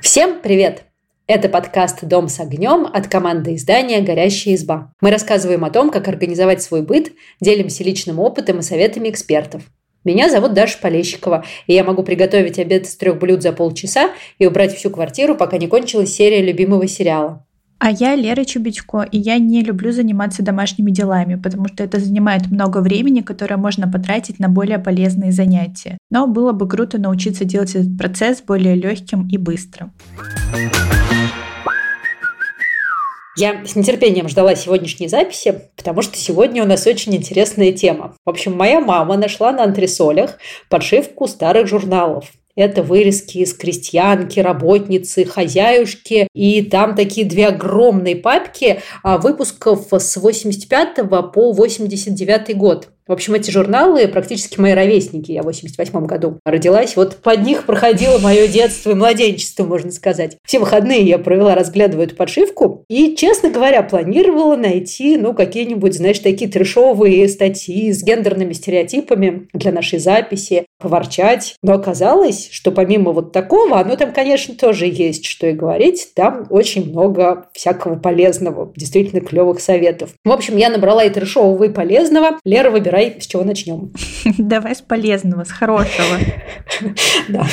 Всем привет! Это подкаст «Дом с огнем» от команды издания «Горящая изба». Мы рассказываем о том, как организовать свой быт, делимся личным опытом и советами экспертов. Меня зовут Даша Полещикова, и я могу приготовить обед из трех блюд за полчаса и убрать всю квартиру, пока не кончилась серия любимого сериала. А я Лера Чубичко, и я не люблю заниматься домашними делами, потому что это занимает много времени, которое можно потратить на более полезные занятия. Но было бы круто научиться делать этот процесс более легким и быстрым. Я с нетерпением ждала сегодняшней записи, потому что сегодня у нас очень интересная тема. В общем, моя мама нашла на антресолях подшивку старых журналов. Это вырезки из крестьянки, работницы, хозяюшки. И там такие две огромные папки а, выпусков с 85 по 89 год. В общем, эти журналы практически мои ровесники. Я в 88 году родилась. Вот под них проходило мое детство и младенчество, можно сказать. Все выходные я провела, разглядывая эту подшивку. И, честно говоря, планировала найти, ну, какие-нибудь, знаешь, такие трешовые статьи с гендерными стереотипами для нашей записи, поворчать. Но оказалось, что помимо вот такого, оно там, конечно, тоже есть, что и говорить. Там очень много всякого полезного, действительно клевых советов. В общем, я набрала и трешового, и полезного. Лера, выбирай давай с чего начнем? Давай с полезного, с хорошего. Да,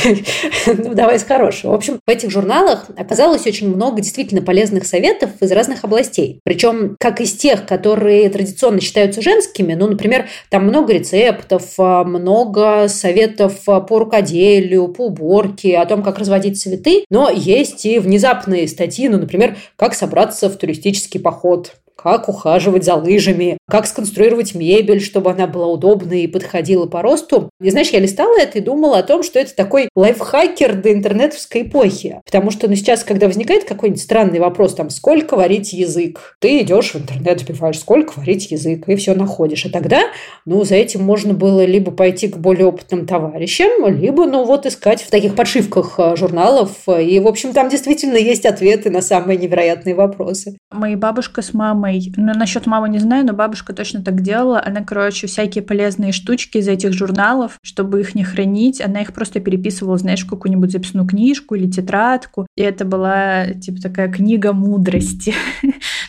ну давай с хорошего. В общем, в этих журналах оказалось очень много действительно полезных советов из разных областей. Причем как из тех, которые традиционно считаются женскими, ну, например, там много рецептов, а, много советов по рукоделию, по уборке, о том, как разводить цветы, но есть и внезапные статьи, ну, например, как собраться в туристический поход, как ухаживать за лыжами, как сконструировать мебель, чтобы она была удобной и подходила по росту. И знаешь, я листала это и думала о том, что это такой лайфхакер до интернетовской эпохи. Потому что ну, сейчас, когда возникает какой-нибудь странный вопрос, там, сколько варить язык, ты идешь в интернет, вбиваешь, сколько варить язык, и все находишь. И тогда, ну, за этим можно было либо пойти к более опытным товарищам, либо, ну, вот искать в таких подшивках э, журналов. И, в общем, там действительно есть ответы на самые невероятные вопросы. Мои бабушка с мамой мамой. Ну, насчет мамы не знаю, но бабушка точно так делала. Она, короче, всякие полезные штучки из этих журналов, чтобы их не хранить, она их просто переписывала, знаешь, в какую-нибудь записную книжку или тетрадку. И это была, типа, такая книга мудрости,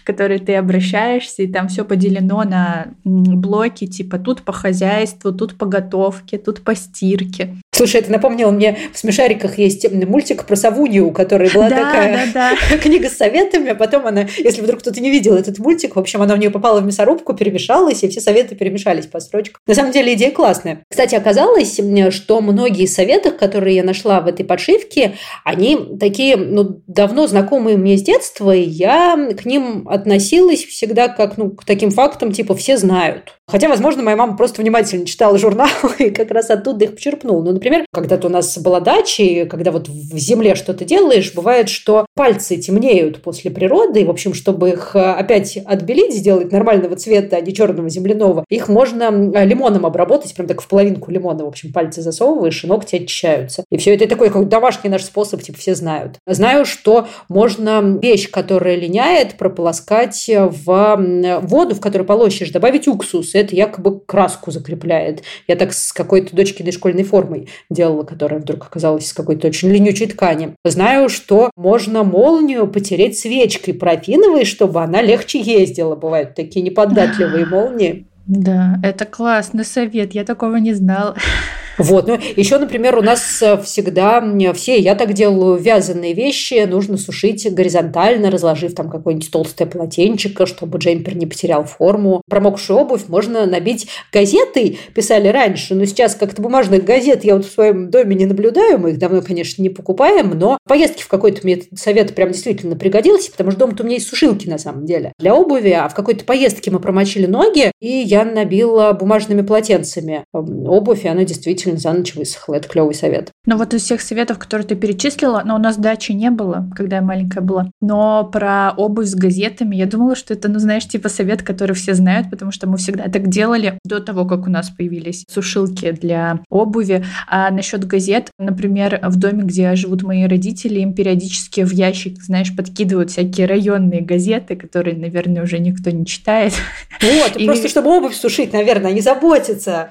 которой ты обращаешься, и там все поделено на блоки, типа, тут по хозяйству, тут по готовке, тут по стирке. Слушай, это напомнило мне, в «Смешариках» есть мультик про Савунью, у которой была да, такая да, да. книга с советами, а потом она, если вдруг кто-то не видел этот мультик, в общем, она в нее попала в мясорубку, перемешалась, и все советы перемешались по строчкам. На самом деле идея классная. Кстати, оказалось, что многие из советов, которые я нашла в этой подшивке, они такие, ну, давно знакомые мне с детства, и я к ним относилась всегда как, ну, к таким фактам, типа, все знают. Хотя, возможно, моя мама просто внимательно читала журнал и как раз оттуда их почерпнула. Ну, например, когда-то у нас была дача, и когда вот в земле что-то делаешь, бывает, что пальцы темнеют после природы, и, в общем, чтобы их э, опять отбелить, сделать нормального цвета, а не черного земляного, их можно лимоном обработать, прям так в половинку лимона, в общем, пальцы засовываешь, и ногти очищаются. И все это такой какой домашний наш способ, типа все знают. Знаю, что можно вещь, которая линяет, прополоскать в воду, в которой полощешь, добавить уксус, это якобы краску закрепляет. Я так с какой-то дочкиной школьной формой делала, которая вдруг оказалась из какой-то очень ленючей ткани. Знаю, что можно молнию потереть свечкой парафиновой, чтобы она легче ездила. Бывают такие неподатливые молнии. Да, это классный совет, я такого не знала. Вот. Ну, еще, например, у нас э, всегда все, я так делаю, вязаные вещи нужно сушить горизонтально, разложив там какое-нибудь толстое полотенчико, чтобы джемпер не потерял форму. Промокшую обувь можно набить газетой, писали раньше, но сейчас как-то бумажных газет я вот в своем доме не наблюдаю, мы их давно, конечно, не покупаем, но поездки в какой-то мне совет прям действительно пригодился, потому что дома-то у меня есть сушилки на самом деле для обуви, а в какой-то поездке мы промочили ноги, и я набила бумажными полотенцами обувь, и она действительно действительно за ночь высохло. Это клевый совет. Ну вот из всех советов, которые ты перечислила, но у нас дачи не было, когда я маленькая была. Но про обувь с газетами, я думала, что это, ну знаешь, типа совет, который все знают, потому что мы всегда так делали до того, как у нас появились сушилки для обуви. А насчет газет, например, в доме, где живут мои родители, им периодически в ящик, знаешь, подкидывают всякие районные газеты, которые, наверное, уже никто не читает. Вот, и... просто чтобы обувь сушить, наверное, не заботиться.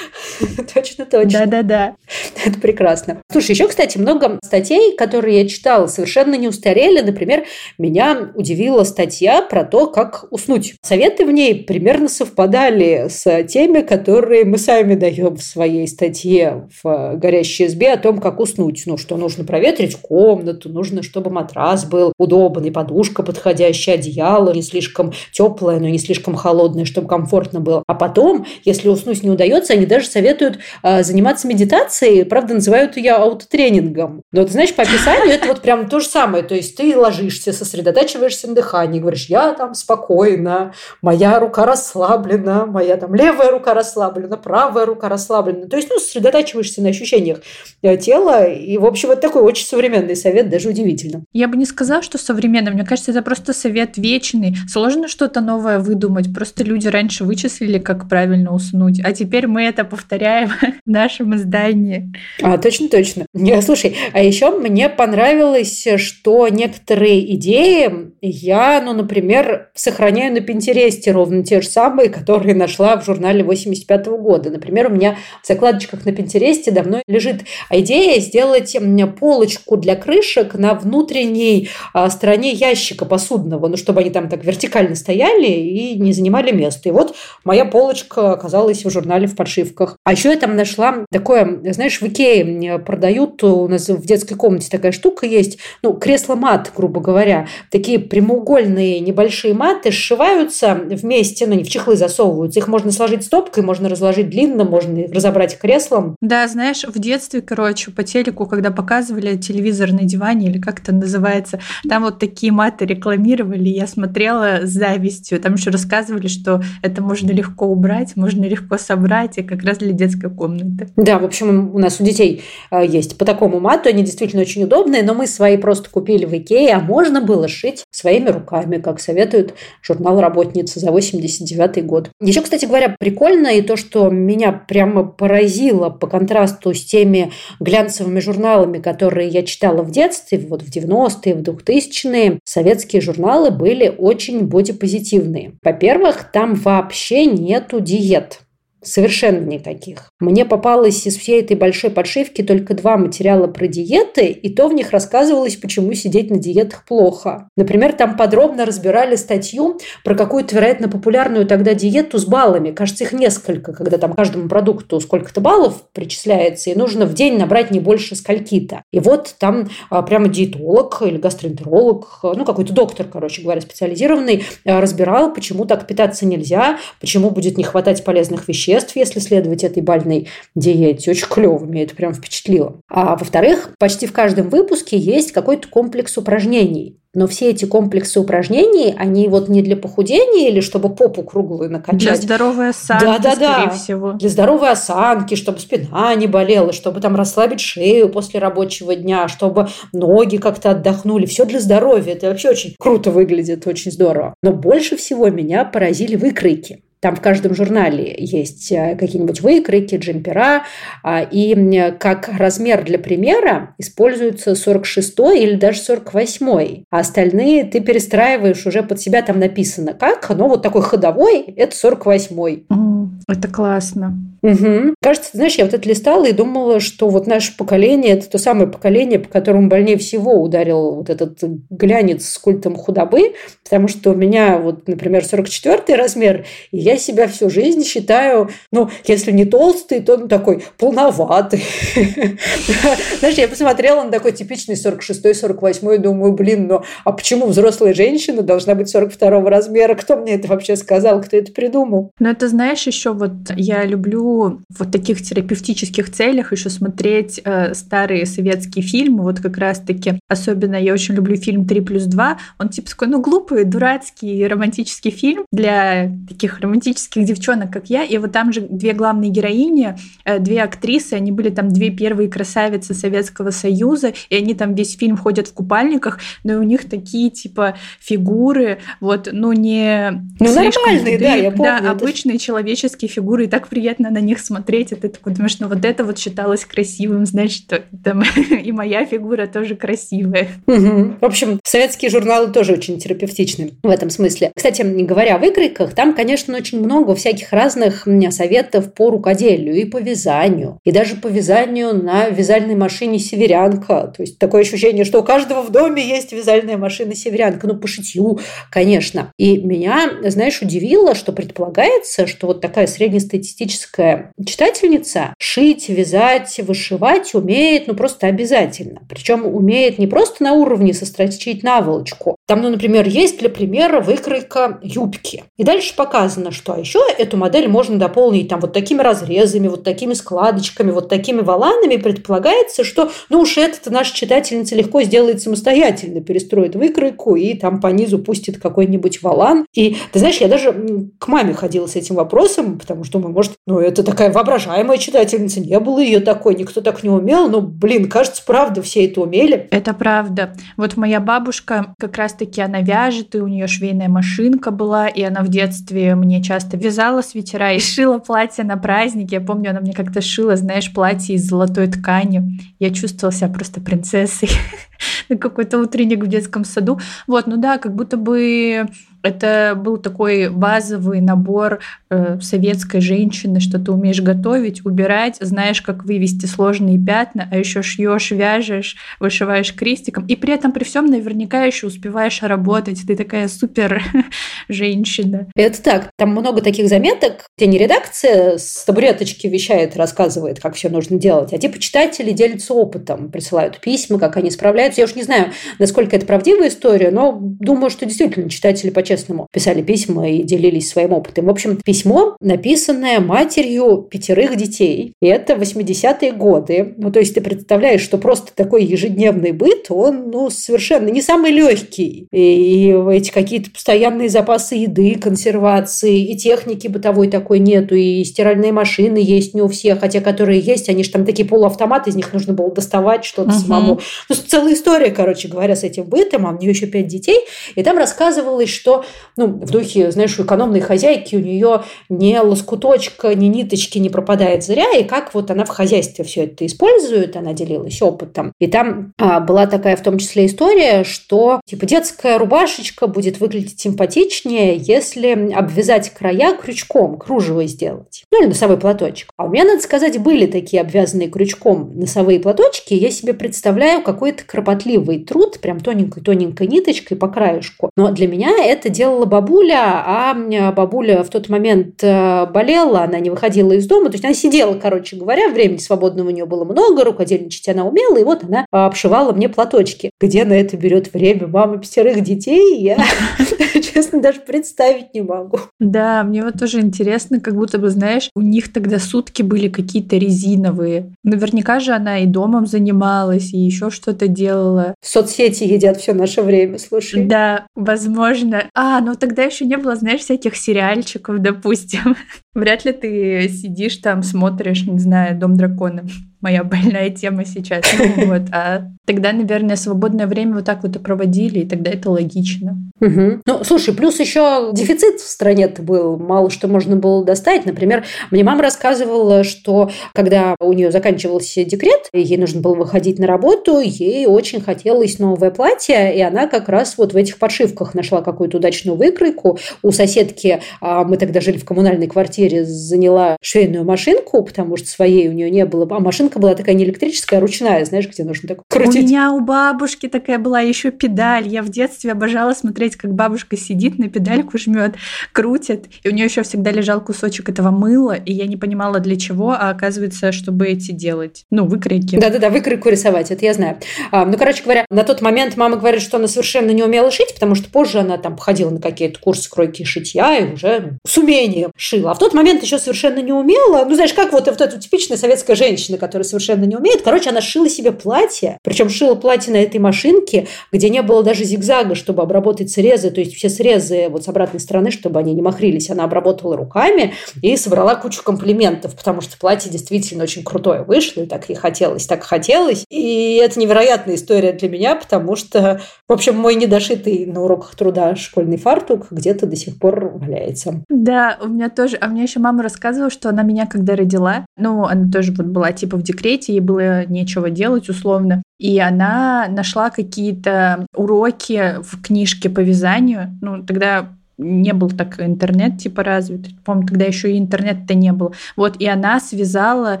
Точно, точно. Да, Да-да-да. Это прекрасно. Слушай, еще, кстати, много статей, которые я читала, совершенно не устарели. Например, меня удивила статья про то, как уснуть. Советы в ней примерно совпадали с теми, которые мы сами даем в своей статье в «Горящей избе» о том, как уснуть. Ну, что нужно проветрить комнату, нужно, чтобы матрас был удобный, подушка подходящая, одеяло не слишком теплое, но не слишком холодное, чтобы комфортно было. А потом, если уснуть не удается, они даже советуют э, заниматься медитацией, правда, называют ее аутотренингом. Но ты знаешь, по описанию это вот прям то же самое. То есть ты ложишься, сосредотачиваешься на дыхании, говоришь, я там спокойно, моя рука расслаблена, моя там левая рука расслаблена, правая рука расслаблена. То есть, ну, сосредотачиваешься на ощущениях э, тела. И, в общем, вот такой очень современный совет, даже удивительно. Я бы не сказала, что современный. Мне кажется, это просто совет вечный. Сложно что-то новое выдумать. Просто люди раньше вычислили, как правильно уснуть. А теперь мы это повторяем в нашем издании. А, точно, точно. Не, слушай, а еще мне понравилось, что некоторые идеи я, ну, например, сохраняю на Пинтересте ровно те же самые, которые нашла в журнале 85 -го года. Например, у меня в закладочках на Пинтересте давно лежит идея сделать полочку для крышек на внутренней а, стороне ящика посудного, ну, чтобы они там так вертикально стояли и не занимали место. И вот моя полочка оказалась в журнале в подшивках. А еще я там нашла такое, знаешь, в Икее продают, у нас в детской комнате такая штука есть, ну, кресло-мат, грубо говоря, такие прямоугольные небольшие маты сшиваются вместе, ну, не в чехлы засовываются, их можно сложить стопкой, можно разложить длинно, можно разобрать креслом. Да, знаешь, в детстве, короче, по телеку, когда показывали телевизор на диване, или как это называется, там вот такие маты рекламировали, я смотрела с завистью, там еще рассказывали, что это можно легко убрать, можно легко собрать, и как раз для детской комнаты. Да, в общем, у нас у детей э, есть по такому мату, они действительно очень удобные, но мы свои просто купили в Икее, а можно было шить своими руками, как советует журнал «Работница» за 89 год. Еще, кстати говоря, прикольно и то, что меня прямо поразило по контрасту с теми глянцевыми журналами, которые я читала в детстве, вот в 90-е, в 2000-е, советские журналы были очень бодипозитивные. Во-первых, там вообще нету диет. Совершенно никаких. Мне попалось из всей этой большой подшивки только два материала про диеты, и то в них рассказывалось, почему сидеть на диетах плохо. Например, там подробно разбирали статью про какую-то, вероятно, популярную тогда диету с баллами. Кажется, их несколько, когда там каждому продукту сколько-то баллов причисляется, и нужно в день набрать не больше скольки-то. И вот там а, прямо диетолог или гастроэнтеролог, ну, какой-то доктор, короче говоря, специализированный, а, разбирал, почему так питаться нельзя, почему будет не хватать полезных веществ, веществ, если следовать этой бальной диете. Очень клево, меня это прям впечатлило. А во-вторых, почти в каждом выпуске есть какой-то комплекс упражнений. Но все эти комплексы упражнений, они вот не для похудения или чтобы попу круглую накачать. Для здоровой осанки, да, да, да. скорее всего. Для здоровой осанки, чтобы спина не болела, чтобы там расслабить шею после рабочего дня, чтобы ноги как-то отдохнули. Все для здоровья. Это вообще очень круто выглядит, очень здорово. Но больше всего меня поразили выкройки. Там в каждом журнале есть э, какие-нибудь выкройки, джемпера, а, и как размер для примера используется 46 или даже 48, а остальные ты перестраиваешь уже под себя, там написано как, но вот такой ходовой – это 48. Это классно. Угу. Кажется, знаешь, я вот это листала и думала, что вот наше поколение – это то самое поколение, по которому больнее всего ударил вот этот глянец с культом худобы, потому что у меня вот, например, 44 размер, и я себя всю жизнь считаю, ну, если не толстый, то ну, такой полноватый. Знаешь, я посмотрела на такой типичный 46-й, 48-й, думаю, блин, ну, а почему взрослая женщина должна быть 42 размера? Кто мне это вообще сказал? Кто это придумал? Ну, это, знаешь, еще вот я люблю в таких терапевтических целях еще смотреть э, старые советские фильмы, вот как раз-таки, особенно я очень люблю фильм «3 плюс 2», он типа такой, ну, глупый, дурацкий романтический фильм для таких романтических девчонок, как я, и вот там же две главные героини, э, две актрисы, они были там две первые красавицы Советского Союза, и они там весь фильм ходят в купальниках, но и у них такие, типа, фигуры, вот, ну, не ну, нормальные, да, я помню. Да, обычные человеческие советские фигуры, и так приятно на них смотреть, и ты такой думаешь, ну вот это вот считалось красивым, значит, там и моя фигура тоже красивая. Угу. В общем, советские журналы тоже очень терапевтичны в этом смысле. Кстати, не говоря о выкройках, там, конечно, очень много всяких разных советов по рукоделию и по вязанию, и даже по вязанию на вязальной машине «Северянка». То есть такое ощущение, что у каждого в доме есть вязальная машина «Северянка». Ну, по шитью, конечно. И меня, знаешь, удивило, что предполагается, что вот такая среднестатистическая читательница шить, вязать, вышивать умеет, ну, просто обязательно. Причем умеет не просто на уровне сострочить наволочку. Там, ну, например, есть для примера выкройка юбки. И дальше показано, что а еще эту модель можно дополнить там вот такими разрезами, вот такими складочками, вот такими валанами. Предполагается, что, ну уж это наша читательница легко сделает самостоятельно, перестроит выкройку и там по низу пустит какой-нибудь валан. И ты знаешь, я даже к маме ходила с этим вопросом, потому что, думаю, может, ну это такая воображаемая читательница, не было ее такой, никто так не умел, но, блин, кажется, правда, все это умели. Это правда. Вот моя бабушка как раз-таки она вяжет, и у нее швейная машинка была, и она в детстве мне часто вязала свитера и шила платье на праздник. Я помню, она мне как-то шила, знаешь, платье из золотой ткани. Я чувствовала себя просто принцессой на какой-то утренник в детском саду. Вот, ну да, как будто бы это был такой базовый набор э, советской женщины, что ты умеешь готовить, убирать, знаешь, как вывести сложные пятна, а еще шьешь, вяжешь, вышиваешь крестиком, и при этом при всем наверняка еще успеваешь работать. Ты такая супер женщина. Это так. Там много таких заметок, где не редакция с табуреточки вещает, рассказывает, как все нужно делать, а типа читатели делятся опытом, присылают письма, как они справляются. Я уж не знаю, насколько это правдивая история, но думаю, что действительно читатели по по-честному писали письма и делились своим опытом. В общем, письмо, написанное матерью пятерых детей. И это 80-е годы. Ну, то есть ты представляешь, что просто такой ежедневный быт, он ну, совершенно не самый легкий. И, и эти какие-то постоянные запасы еды, консервации, и техники бытовой такой нету, и стиральные машины есть не у всех, те, которые есть, они же там такие полуавтоматы, из них нужно было доставать что-то uh-huh. самому. Ну, целая история, короче говоря, с этим бытом, а у нее еще пять детей. И там рассказывалось, что ну, в духе, знаешь, у экономной хозяйки у нее ни лоскуточка, ни ниточки не пропадает зря, и как вот она в хозяйстве все это использует, она делилась опытом. И там а, была такая в том числе история, что типа детская рубашечка будет выглядеть симпатичнее, если обвязать края крючком, кружево сделать. Ну, или носовой платочек. А у меня, надо сказать, были такие обвязанные крючком носовые платочки, я себе представляю какой-то кропотливый труд, прям тоненькой-тоненькой ниточкой по краешку. Но для меня это делала бабуля, а бабуля в тот момент э, болела, она не выходила из дома, то есть она сидела, короче говоря, времени свободного у нее было много, рукодельничать она умела, и вот она обшивала мне платочки. Где на это берет время мама пятерых детей, я, честно, даже представить не могу. Да, мне вот тоже интересно, как будто бы, знаешь, у них тогда сутки были какие-то резиновые. Наверняка же она и домом занималась, и еще что-то делала. Соцсети едят все наше время, слушай. Да, возможно. А, ну тогда еще не было, знаешь, всяких сериальчиков, допустим. Вряд ли ты сидишь там, смотришь, не знаю, Дом дракона моя больная тема сейчас. Вот. А тогда, наверное, свободное время вот так вот и проводили, и тогда это логично. Угу. Ну, слушай, плюс еще дефицит в стране был, мало что можно было достать. Например, мне мама рассказывала, что когда у нее заканчивался декрет, ей нужно было выходить на работу, ей очень хотелось новое платье, и она как раз вот в этих подшивках нашла какую-то удачную выкройку. У соседки, а мы тогда жили в коммунальной квартире, заняла швейную машинку, потому что своей у нее не было, а машинка машинка была такая не электрическая, а ручная, знаешь, где нужно так крутить. У меня у бабушки такая была еще педаль. Я в детстве обожала смотреть, как бабушка сидит, на педальку жмет, крутит. И у нее еще всегда лежал кусочек этого мыла, и я не понимала для чего, а оказывается, чтобы эти делать. Ну, выкройки. Да-да-да, выкройку рисовать, это я знаю. А, ну, короче говоря, на тот момент мама говорит, что она совершенно не умела шить, потому что позже она там походила на какие-то курсы кройки и шитья и уже с умением шила. А в тот момент еще совершенно не умела. Ну, знаешь, как вот, вот эта типичная советская женщина, которая совершенно не умеет. Короче, она шила себе платье, причем шила платье на этой машинке, где не было даже зигзага, чтобы обработать срезы, то есть все срезы вот с обратной стороны, чтобы они не махрились. Она обработала руками и собрала кучу комплиментов, потому что платье действительно очень крутое вышло, и так ей хотелось, так хотелось. И это невероятная история для меня, потому что, в общем, мой недошитый на уроках труда школьный фартук где-то до сих пор валяется. Да, у меня тоже. А у меня еще мама рассказывала, что она меня когда родила, ну, она тоже вот была типа в декрете, ей было нечего делать условно, и она нашла какие-то уроки в книжке по вязанию. Ну, тогда не был так интернет типа развит. Помню, тогда еще и интернет-то не было. Вот, и она связала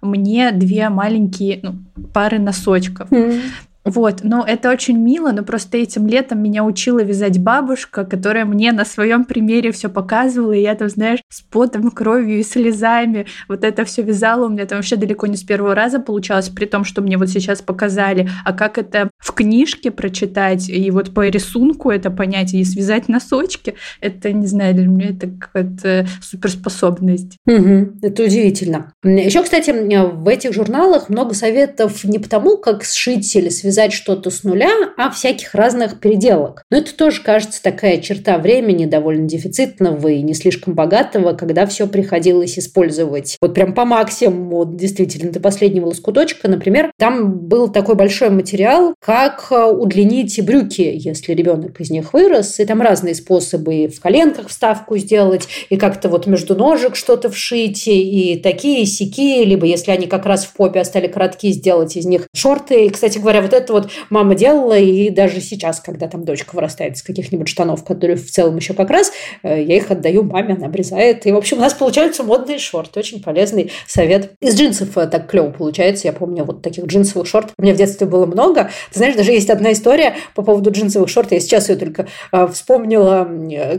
мне две маленькие ну, пары носочков. Mm. Вот, но это очень мило, но просто этим летом меня учила вязать бабушка, которая мне на своем примере все показывала, и я там, знаешь, с потом, кровью и слезами вот это все вязала. У меня там вообще далеко не с первого раза получалось, при том, что мне вот сейчас показали, а как это в книжке прочитать и вот по рисунку это понять и связать носочки, это, не знаю, для меня это какая-то суперспособность. Угу, это удивительно. Еще, кстати, в этих журналах много советов не потому, как сшить или связать связать что-то с нуля, а всяких разных переделок. Но это тоже, кажется, такая черта времени довольно дефицитного и не слишком богатого, когда все приходилось использовать вот прям по максимуму, действительно, до последнего лоскуточка. Например, там был такой большой материал, как э, удлинить брюки, если ребенок из них вырос. И там разные способы в коленках вставку сделать, и как-то вот между ножек что-то вшить, и такие, и сякие, либо если они как раз в попе остали короткие, сделать из них шорты. И, кстати говоря, вот это это вот мама делала, и даже сейчас, когда там дочка вырастает из каких-нибудь штанов, которые в целом еще как раз, э, я их отдаю маме, она обрезает. И, в общем, у нас получаются модные шорты. Очень полезный совет. Из джинсов э, так клево получается. Я помню, вот таких джинсовых шортов у меня в детстве было много. Ты знаешь, даже есть одна история по поводу джинсовых шорт. Я сейчас ее только э, вспомнила,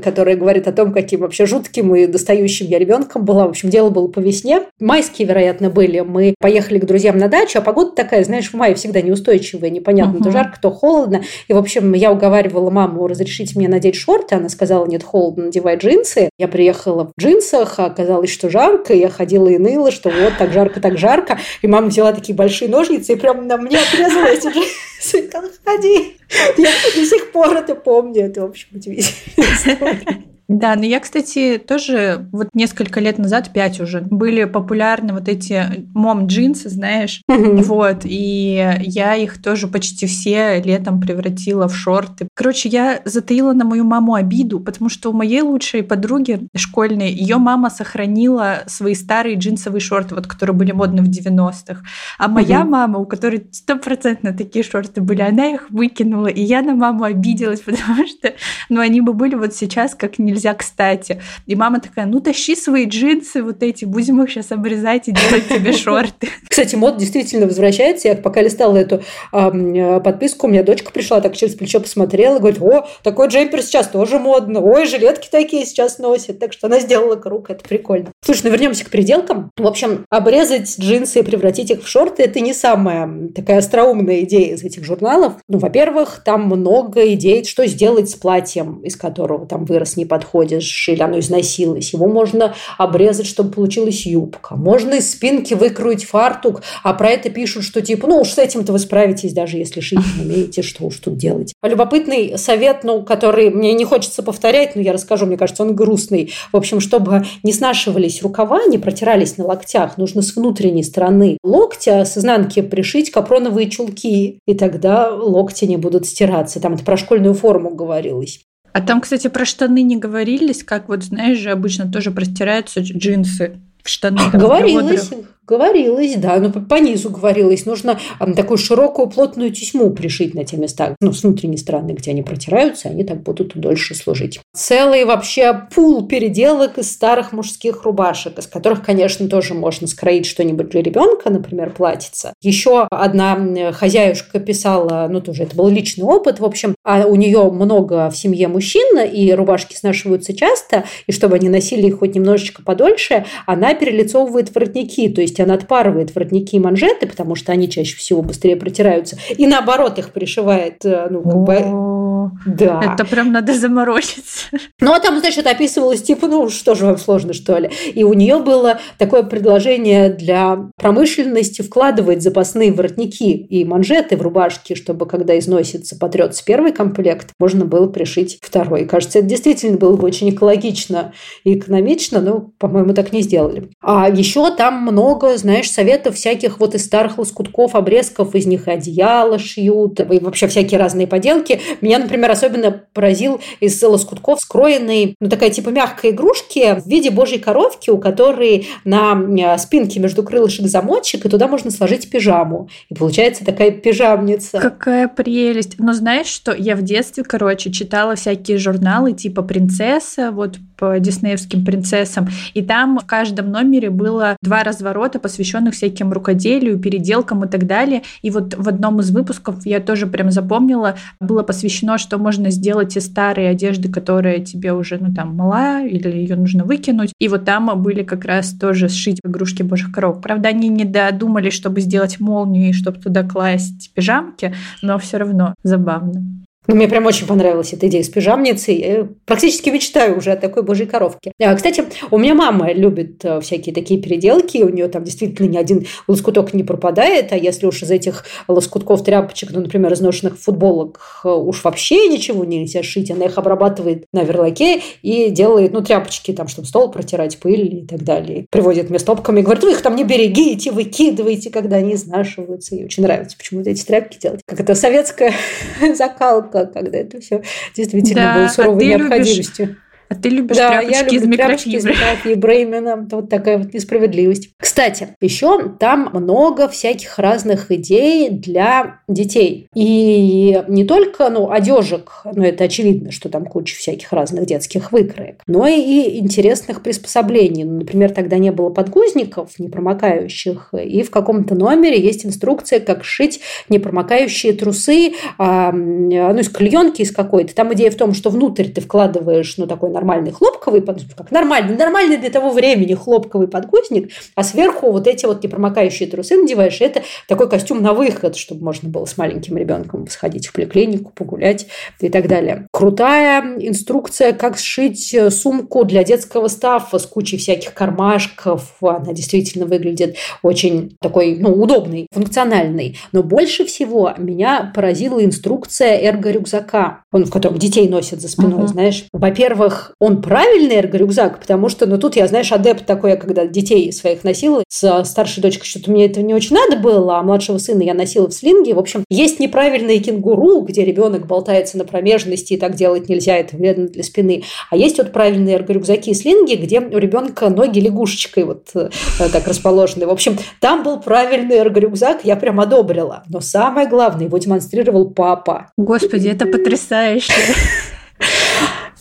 которая говорит о том, каким вообще жутким и достающим я ребенком была. В общем, дело было по весне. Майские, вероятно, были. Мы поехали к друзьям на дачу, а погода такая, знаешь, в мае всегда неустойчивая, непонятно, uh-huh. то жарко, то холодно. И, в общем, я уговаривала маму разрешить мне надеть шорты. Она сказала, нет, холодно, надевай джинсы. Я приехала в джинсах, а оказалось, что жарко. Я ходила и ныла, что вот так жарко, так жарко. И мама взяла такие большие ножницы и прям на мне отрезала эти джинсы. Ходи. Я до сих пор это помню. Это, в общем, удивительно. Да, но я, кстати, тоже вот несколько лет назад, пять уже, были популярны вот эти мом-джинсы, знаешь, вот, и я их тоже почти все летом превратила в шорты. Короче, я затаила на мою маму обиду, потому что у моей лучшей подруги школьной, ее мама сохранила свои старые джинсовые шорты, вот, которые были модны в 90-х, а моя мама, у которой стопроцентно такие шорты были, она их выкинула, и я на маму обиделась, потому что, ну, они бы были вот сейчас как нельзя нельзя кстати. И мама такая, ну тащи свои джинсы вот эти, будем их сейчас обрезать и делать тебе шорты. Кстати, мод действительно возвращается. Я пока листала эту э, подписку, у меня дочка пришла, так через плечо посмотрела, говорит, о, такой джемпер сейчас тоже модно, ой, жилетки такие сейчас носят. Так что она сделала круг, это прикольно. Слушай, ну вернемся к переделкам. В общем, обрезать джинсы и превратить их в шорты – это не самая такая остроумная идея из этих журналов. Ну, во-первых, там много идей, что сделать с платьем, из которого там вырос не подход ходишь, или оно износилось. Его можно обрезать, чтобы получилась юбка. Можно из спинки выкроить фартук, а про это пишут, что типа, ну уж с этим-то вы справитесь, даже если шить не умеете, что уж тут делать. А любопытный совет, ну, который мне не хочется повторять, но я расскажу, мне кажется, он грустный. В общем, чтобы не снашивались рукава, не протирались на локтях, нужно с внутренней стороны локтя с изнанки пришить капроновые чулки, и тогда локти не будут стираться. Там это про школьную форму говорилось. А там, кстати, про штаны не говорились, как вот, знаешь же, обычно тоже простираются джинсы в штаны. Говорилось. Говорилось, да, но ну, по, низу говорилось. Нужно такую широкую плотную тесьму пришить на те места, ну, с внутренней стороны, где они протираются, они так будут дольше служить. Целый вообще пул переделок из старых мужских рубашек, из которых, конечно, тоже можно скроить что-нибудь для ребенка, например, платьице. Еще одна хозяюшка писала, ну, тоже это был личный опыт, в общем, а у нее много в семье мужчин, и рубашки снашиваются часто, и чтобы они носили их хоть немножечко подольше, она перелицовывает воротники, то есть есть она отпарывает воротники и манжеты, потому что они чаще всего быстрее протираются, и наоборот их пришивает, э, ну, как бы... Да. Это прям надо заморочиться. Ну, а там, значит, описывалось, типа, ну, что же вам сложно, что ли? И у нее было такое предложение для промышленности вкладывать запасные воротники и манжеты в рубашки, чтобы, когда износится, потрется первый комплект, можно было пришить второй. Кажется, это действительно было бы очень экологично и экономично, но, по-моему, так не сделали. А еще там много много, знаешь, советов всяких вот из старых лоскутков, обрезков, из них одеяла шьют, и вообще всякие разные поделки. Меня, например, особенно поразил из лоскутков скроенный, ну, такая типа мягкая игрушки в виде божьей коровки, у которой на спинке между крылышек замочек, и туда можно сложить пижаму. И получается такая пижамница. Какая прелесть. Но знаешь что? Я в детстве, короче, читала всякие журналы типа «Принцесса», вот по диснеевским принцессам. И там в каждом номере было два разворота, посвященных всяким рукоделию, переделкам и так далее. И вот в одном из выпусков я тоже прям запомнила, было посвящено, что можно сделать из старой одежды, которая тебе уже, ну там, мала, или ее нужно выкинуть. И вот там были как раз тоже сшить игрушки божьих коров. Правда, они не додумались, чтобы сделать молнию и чтобы туда класть пижамки, но все равно забавно. Ну, мне прям очень понравилась эта идея с пижамницей. Я практически мечтаю уже о такой божьей коровке. А, кстати, у меня мама любит э, всякие такие переделки. У нее там действительно ни один лоскуток не пропадает. А если уж из этих лоскутков тряпочек, ну, например, изношенных футболок, э, уж вообще ничего нельзя шить, она их обрабатывает на верлаке и делает, ну, тряпочки там, чтобы стол протирать, пыль и так далее. Приводит мне стопками и говорит, вы их там не берегите, выкидывайте, когда они изнашиваются. Ей очень нравится почему-то эти тряпки делать. Как это советская закалка когда это все действительно да, было суровой а необходимостью. Любишь а ты любишь да, тряпочки я люблю из микрофибры. из микрофибры Бреймена. Вот такая вот несправедливость. Кстати, еще там много всяких разных идей для детей. И не только ну, одежек, ну это очевидно, что там куча всяких разных детских выкроек, но и интересных приспособлений. Ну, например, тогда не было подгузников непромокающих, и в каком-то номере есть инструкция, как шить непромокающие трусы, а, ну, из клеенки из какой-то. Там идея в том, что внутрь ты вкладываешь, ну, такой нормальный хлопковый, как нормальный, нормальный для того времени хлопковый подгузник, а сверху вот эти вот непромокающие трусы надеваешь. Это такой костюм на выход, чтобы можно было с маленьким ребенком сходить в поликлинику, погулять и так далее. Крутая инструкция, как сшить сумку для детского стафа с кучей всяких кармашков. Она действительно выглядит очень такой, ну, удобный, функциональный. Но больше всего меня поразила инструкция эрго-рюкзака, он в котором детей носят за спиной, uh-huh. знаешь. Во-первых, он правильный эрго-рюкзак, потому что, ну, тут я, знаешь, адепт такой, я когда детей своих носила с старшей дочкой, что-то мне этого не очень надо было, а младшего сына я носила в слинге. В общем, есть неправильные кенгуру, где ребенок болтается на промежности, и так делать нельзя, это вредно для спины. А есть вот правильные эрго-рюкзаки и слинги, где у ребенка ноги лягушечкой вот э, так расположены. В общем, там был правильный эрго-рюкзак, я прям одобрила. Но самое главное, его демонстрировал папа. Господи, это потрясающе.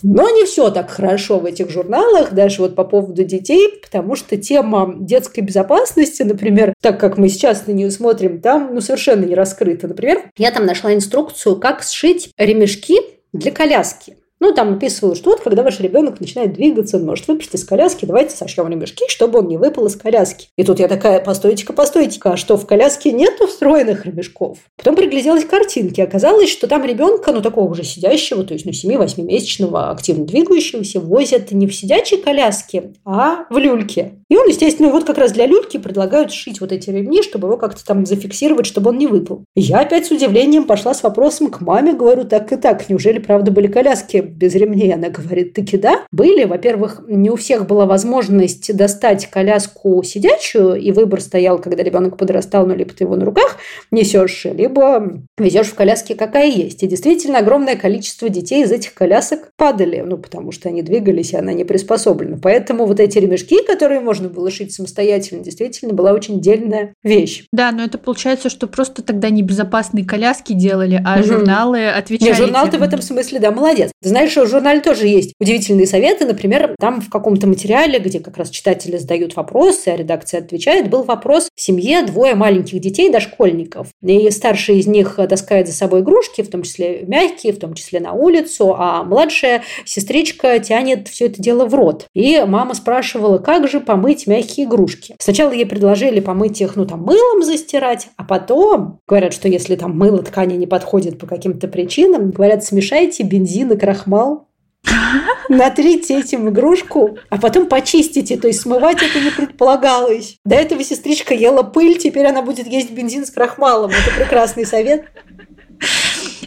Но не все так хорошо в этих журналах, даже вот по поводу детей, потому что тема детской безопасности, например, так как мы сейчас на нее смотрим, там ну, совершенно не раскрыта. Например, я там нашла инструкцию, как сшить ремешки для коляски. Ну, там описывалось, что вот, когда ваш ребенок начинает двигаться, он может выпасть из коляски, давайте сошьем ремешки, чтобы он не выпал из коляски. И тут я такая, постойте-ка, постойте-ка, а что, в коляске нет встроенных ремешков? Потом пригляделась к картинке. Оказалось, что там ребенка, ну, такого уже сидящего, то есть, ну, 7-8-месячного, активно двигающегося, возят не в сидячей коляске, а в люльке. И он, естественно, вот как раз для люльки предлагают шить вот эти ремни, чтобы его как-то там зафиксировать, чтобы он не выпал. Я опять с удивлением пошла с вопросом к маме, говорю, так и так, неужели правда были коляски без ремней. Она говорит, таки да. Были, во-первых, не у всех была возможность достать коляску сидячую, и выбор стоял, когда ребенок подрастал, ну, либо ты его на руках несешь, либо везешь в коляске, какая есть. И действительно, огромное количество детей из этих колясок падали, ну, потому что они двигались, и она не приспособлена. Поэтому вот эти ремешки, которые можно было шить самостоятельно, действительно была очень дельная вещь. Да, но это получается, что просто тогда небезопасные коляски делали, а угу. журналы отвечали. Нет, журнал ты в этом смысле, да, молодец. Знаешь, знаешь, в журнале тоже есть удивительные советы. Например, там в каком-то материале, где как раз читатели задают вопросы, а редакция отвечает, был вопрос в семье двое маленьких детей, дошкольников. И старший из них таскает за собой игрушки, в том числе мягкие, в том числе на улицу, а младшая сестричка тянет все это дело в рот. И мама спрашивала, как же помыть мягкие игрушки. Сначала ей предложили помыть их, ну, там, мылом застирать, а потом говорят, что если там мыло ткани не подходит по каким-то причинам, говорят, смешайте бензин и крахмал крахмал, натрите этим игрушку, а потом почистите. То есть смывать это не предполагалось. До этого сестричка ела пыль, теперь она будет есть бензин с крахмалом. Это прекрасный совет.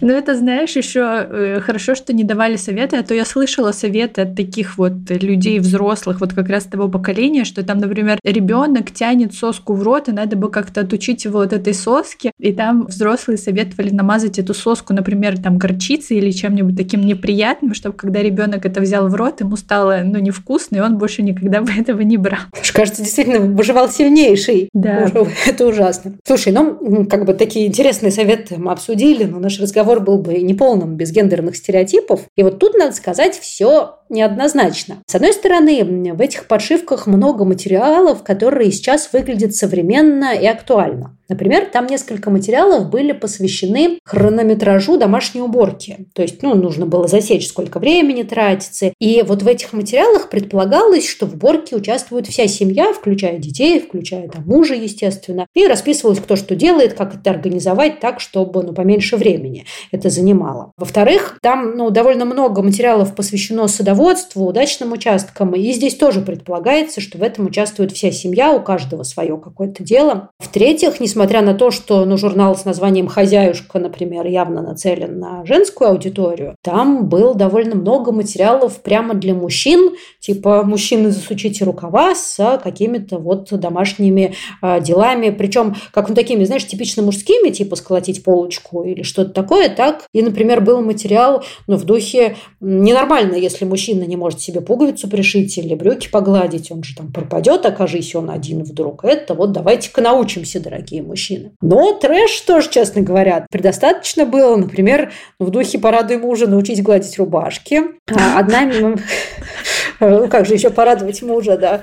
Ну, это, знаешь, еще э, хорошо, что не давали советы, а то я слышала советы от таких вот людей взрослых, вот как раз того поколения, что там, например, ребенок тянет соску в рот, и надо бы как-то отучить его от этой соски, и там взрослые советовали намазать эту соску, например, там горчицей или чем-нибудь таким неприятным, чтобы когда ребенок это взял в рот, ему стало, ну, невкусно, и он больше никогда бы этого не брал. Кажется, действительно, выживал сильнейший. Да. Это ужасно. Слушай, ну, как бы такие интересные советы мы обсудили, но наш разговор был бы неполным без гендерных стереотипов. И вот тут надо сказать все неоднозначно. С одной стороны, в этих подшивках много материалов, которые сейчас выглядят современно и актуально. Например, там несколько материалов были посвящены хронометражу домашней уборки. То есть, ну, нужно было засечь, сколько времени тратится. И вот в этих материалах предполагалось, что в уборке участвует вся семья, включая детей, включая там мужа, естественно. И расписывалось, кто что делает, как это организовать так, чтобы, ну, поменьше времени это занимало. Во-вторых, там, ну, довольно много материалов посвящено садоводству садоводству, удачным участкам. И здесь тоже предполагается, что в этом участвует вся семья, у каждого свое какое-то дело. В-третьих, несмотря на то, что ну, журнал с названием «Хозяюшка», например, явно нацелен на женскую аудиторию, там было довольно много материалов прямо для мужчин, типа «Мужчины, засучите рукава» с какими-то вот домашними э, делами, причем как ну, такими, знаешь, типично мужскими, типа сколотить полочку или что-то такое, так и, например, был материал ну, в духе ненормально, если мужчина мужчина не может себе пуговицу пришить или брюки погладить, он же там пропадет, окажись он один вдруг. Это вот давайте-ка научимся, дорогие мужчины. Но трэш тоже, честно говоря, предостаточно было. Например, в духе «Порадуй мужа» научить гладить рубашки. А одна ну, как же еще порадовать мужа, да.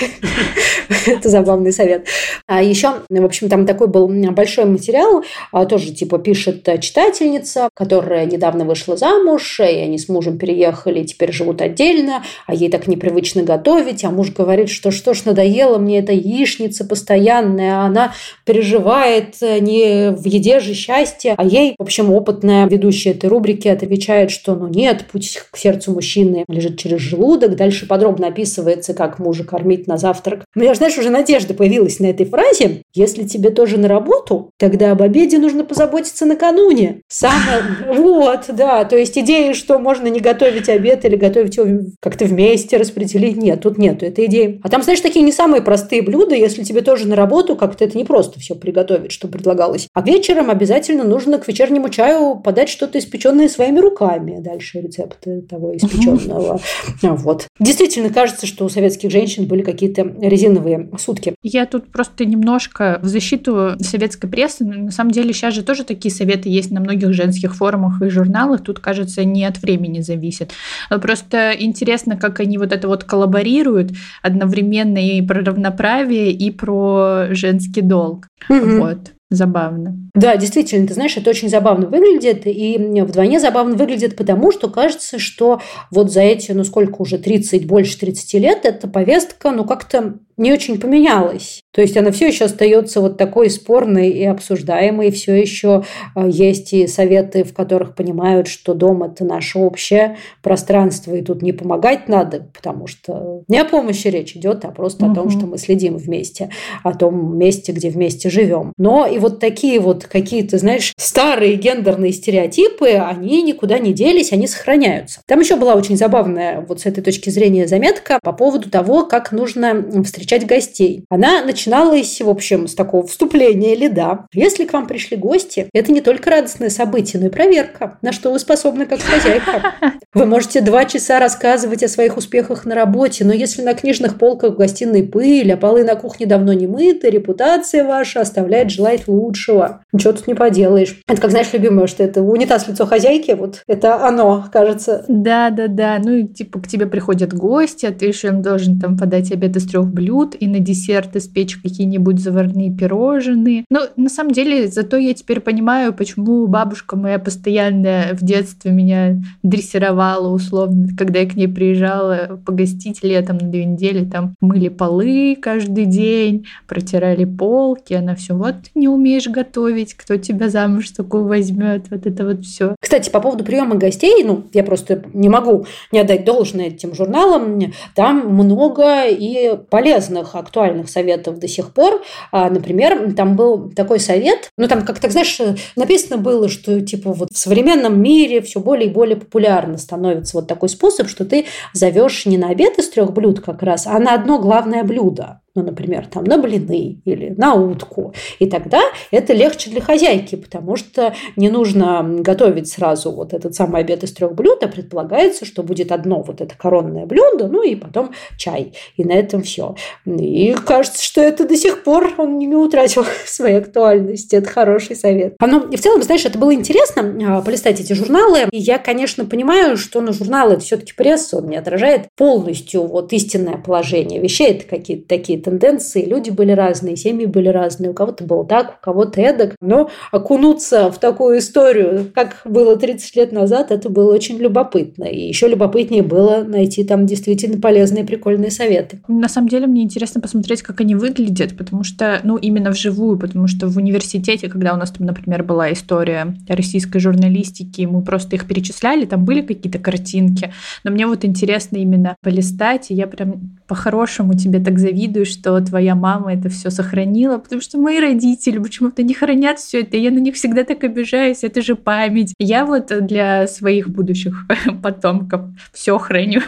Это забавный совет. А еще, в общем, там такой был большой материал, а, тоже типа пишет читательница, которая недавно вышла замуж, и они с мужем переехали, теперь живут отдельно, а ей так непривычно готовить, а муж говорит, что что ж надоело мне эта яичница постоянная, а она переживает э, не в еде же счастье, а ей, в общем, опытная ведущая этой рубрики отвечает, что ну нет, путь к сердцу мужчины лежит через желудок, дальше подробно описывается, как мужа кормить на завтрак. У меня, знаешь, уже надежда появилась на этой фразе. Если тебе тоже на работу, тогда об обеде нужно позаботиться накануне. Самое... Вот, да. То есть идея, что можно не готовить обед или готовить его как-то вместе, распределить. Нет, тут нету этой идеи. А там, знаешь, такие не самые простые блюда. Если тебе тоже на работу, как-то это не просто все приготовить, что предлагалось. А вечером обязательно нужно к вечернему чаю подать что-то испеченное своими руками. Дальше рецепты того испеченного. Вот. Действительно кажется, что у советских женщин были какие-то резиновые сутки. Я тут просто немножко в защиту советской прессы. На самом деле сейчас же тоже такие советы есть на многих женских форумах и журналах. Тут, кажется, не от времени зависит. Просто интересно, как они вот это вот коллаборируют одновременно и про равноправие, и про женский долг. Угу. Вот забавно. Да, действительно, ты знаешь, это очень забавно выглядит, и вдвойне забавно выглядит потому, что кажется, что вот за эти, ну сколько уже, 30, больше 30 лет, эта повестка, ну как-то не очень поменялась. То есть она все еще остается вот такой спорной и обсуждаемой. Все еще а, есть и советы, в которых понимают, что дом – это наше общее пространство, и тут не помогать надо, потому что не о помощи речь идет, а просто угу. о том, что мы следим вместе, о том месте, где вместе живем. Но и вот такие вот какие-то, знаешь, старые гендерные стереотипы, они никуда не делись, они сохраняются. Там еще была очень забавная вот с этой точки зрения заметка по поводу того, как нужно встречаться встречать гостей. Она начиналась, в общем, с такого вступления или да. Если к вам пришли гости, это не только радостное событие, но и проверка, на что вы способны как хозяйка. Вы можете два часа рассказывать о своих успехах на работе, но если на книжных полках в гостиной пыль, а полы на кухне давно не мыты, репутация ваша оставляет желать лучшего. Ничего тут не поделаешь. Это как, знаешь, любимое, что это унитаз лицо хозяйки, вот это оно, кажется. Да, да, да. Ну, типа, к тебе приходят гости, а ты еще им должен там подать обед из трех блюд, блюд и на десерт испечь какие-нибудь заварные пирожные. Но на самом деле, зато я теперь понимаю, почему бабушка моя постоянно в детстве меня дрессировала условно, когда я к ней приезжала погостить летом на две недели, там мыли полы каждый день, протирали полки, она все, вот ты не умеешь готовить, кто тебя замуж такую возьмет, вот это вот все. Кстати, по поводу приема гостей, ну, я просто не могу не отдать должное этим журналам, там много и полезных, актуальных советов до сих пор. А, например, там был такой совет, ну, там, как так, знаешь, написано было, что, типа, вот в современном мире все более и более популярно становится вот такой способ, что ты зовешь не на обед из трех блюд как раз, а на одно главное блюдо ну, например, там, на блины или на утку. И тогда это легче для хозяйки, потому что не нужно готовить сразу вот этот самый обед из трех блюд, а предполагается, что будет одно вот это коронное блюдо, ну и потом чай. И на этом все. И кажется, что это до сих пор он не утратил своей актуальности. Это хороший совет. Оно, и в целом, знаешь, это было интересно а, полистать эти журналы. И я, конечно, понимаю, что на журналы это все-таки пресса, он не отражает полностью вот истинное положение вещей. Это какие-то такие тенденции, люди были разные, семьи были разные, у кого-то было так, у кого-то эдак. Но окунуться в такую историю, как было 30 лет назад, это было очень любопытно. И еще любопытнее было найти там действительно полезные, прикольные советы. На самом деле мне интересно посмотреть, как они выглядят, потому что, ну, именно вживую, потому что в университете, когда у нас там, например, была история российской журналистики, мы просто их перечисляли, там были какие-то картинки, но мне вот интересно именно полистать, и я прям по-хорошему тебе так завидую, что твоя мама это все сохранила, потому что мои родители почему-то не хранят все это, я на них всегда так обижаюсь, это же память. Я вот для своих будущих потомков все храню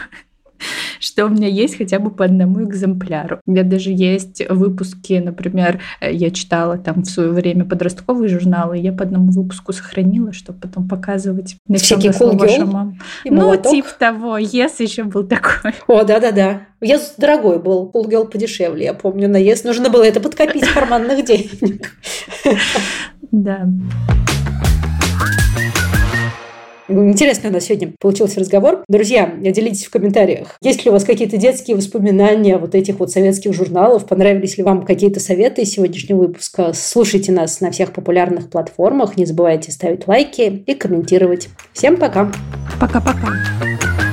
что у меня есть хотя бы по одному экземпляру. У меня даже есть выпуски, например, э, я читала там в свое время подростковые журналы, я по одному выпуску сохранила, чтобы потом показывать. На Всякие cool ваша мама. Ну, типа того, Yes еще был такой. О, да-да-да. Yes дорогой был, Cool Girl подешевле, я помню, на Yes нужно было это подкопить карманных денег. Да. Интересный у нас сегодня получился разговор. Друзья, делитесь в комментариях, есть ли у вас какие-то детские воспоминания вот этих вот советских журналов, понравились ли вам какие-то советы из сегодняшнего выпуска. Слушайте нас на всех популярных платформах, не забывайте ставить лайки и комментировать. Всем пока! Пока-пока!